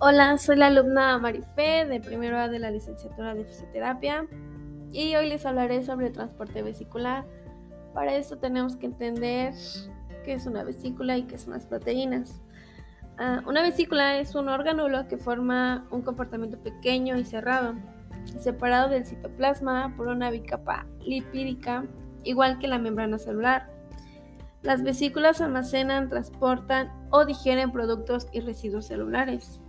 Hola, soy la alumna Marifé de primero A de la licenciatura de fisioterapia y hoy les hablaré sobre transporte vesicular. Para esto tenemos que entender qué es una vesícula y qué son las proteínas. Ah, una vesícula es un organulo que forma un comportamiento pequeño y cerrado, separado del citoplasma por una bicapa lipídica, igual que la membrana celular. Las vesículas almacenan, transportan o digieren productos y residuos celulares.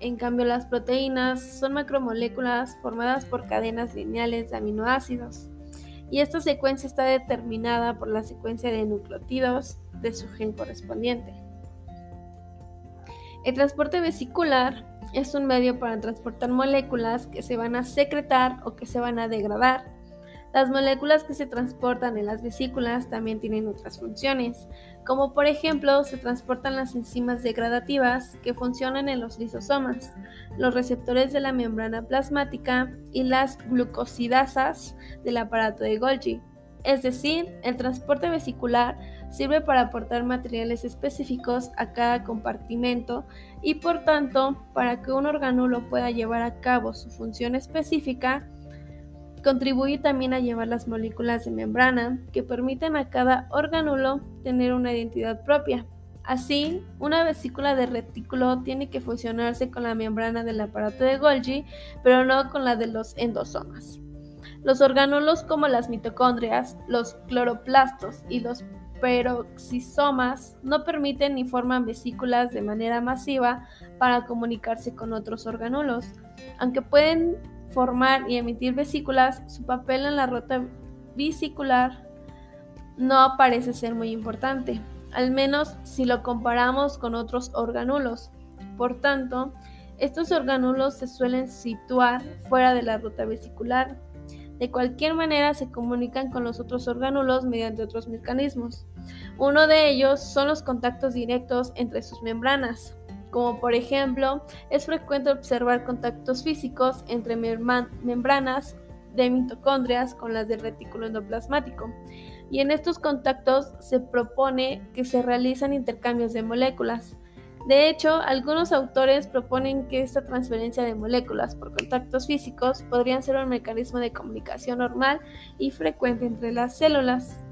En cambio, las proteínas son macromoléculas formadas por cadenas lineales de aminoácidos. Y esta secuencia está determinada por la secuencia de nucleótidos de su gen correspondiente. El transporte vesicular es un medio para transportar moléculas que se van a secretar o que se van a degradar las moléculas que se transportan en las vesículas también tienen otras funciones, como por ejemplo se transportan las enzimas degradativas que funcionan en los lisosomas, los receptores de la membrana plasmática y las glucosidasas del aparato de Golgi. Es decir, el transporte vesicular sirve para aportar materiales específicos a cada compartimento y por tanto, para que un organulo pueda llevar a cabo su función específica, Contribuye también a llevar las moléculas de membrana que permiten a cada orgánulo tener una identidad propia. Así, una vesícula de retículo tiene que fusionarse con la membrana del aparato de Golgi, pero no con la de los endosomas. Los orgánulos como las mitocondrias, los cloroplastos y los peroxisomas no permiten ni forman vesículas de manera masiva para comunicarse con otros orgánulos, aunque pueden formar y emitir vesículas, su papel en la ruta vesicular no parece ser muy importante, al menos si lo comparamos con otros organulos. Por tanto, estos organulos se suelen situar fuera de la ruta vesicular. De cualquier manera se comunican con los otros organulos mediante otros mecanismos. Uno de ellos son los contactos directos entre sus membranas como por ejemplo es frecuente observar contactos físicos entre membranas de mitocondrias con las del retículo endoplasmático. Y en estos contactos se propone que se realizan intercambios de moléculas. De hecho, algunos autores proponen que esta transferencia de moléculas por contactos físicos podrían ser un mecanismo de comunicación normal y frecuente entre las células.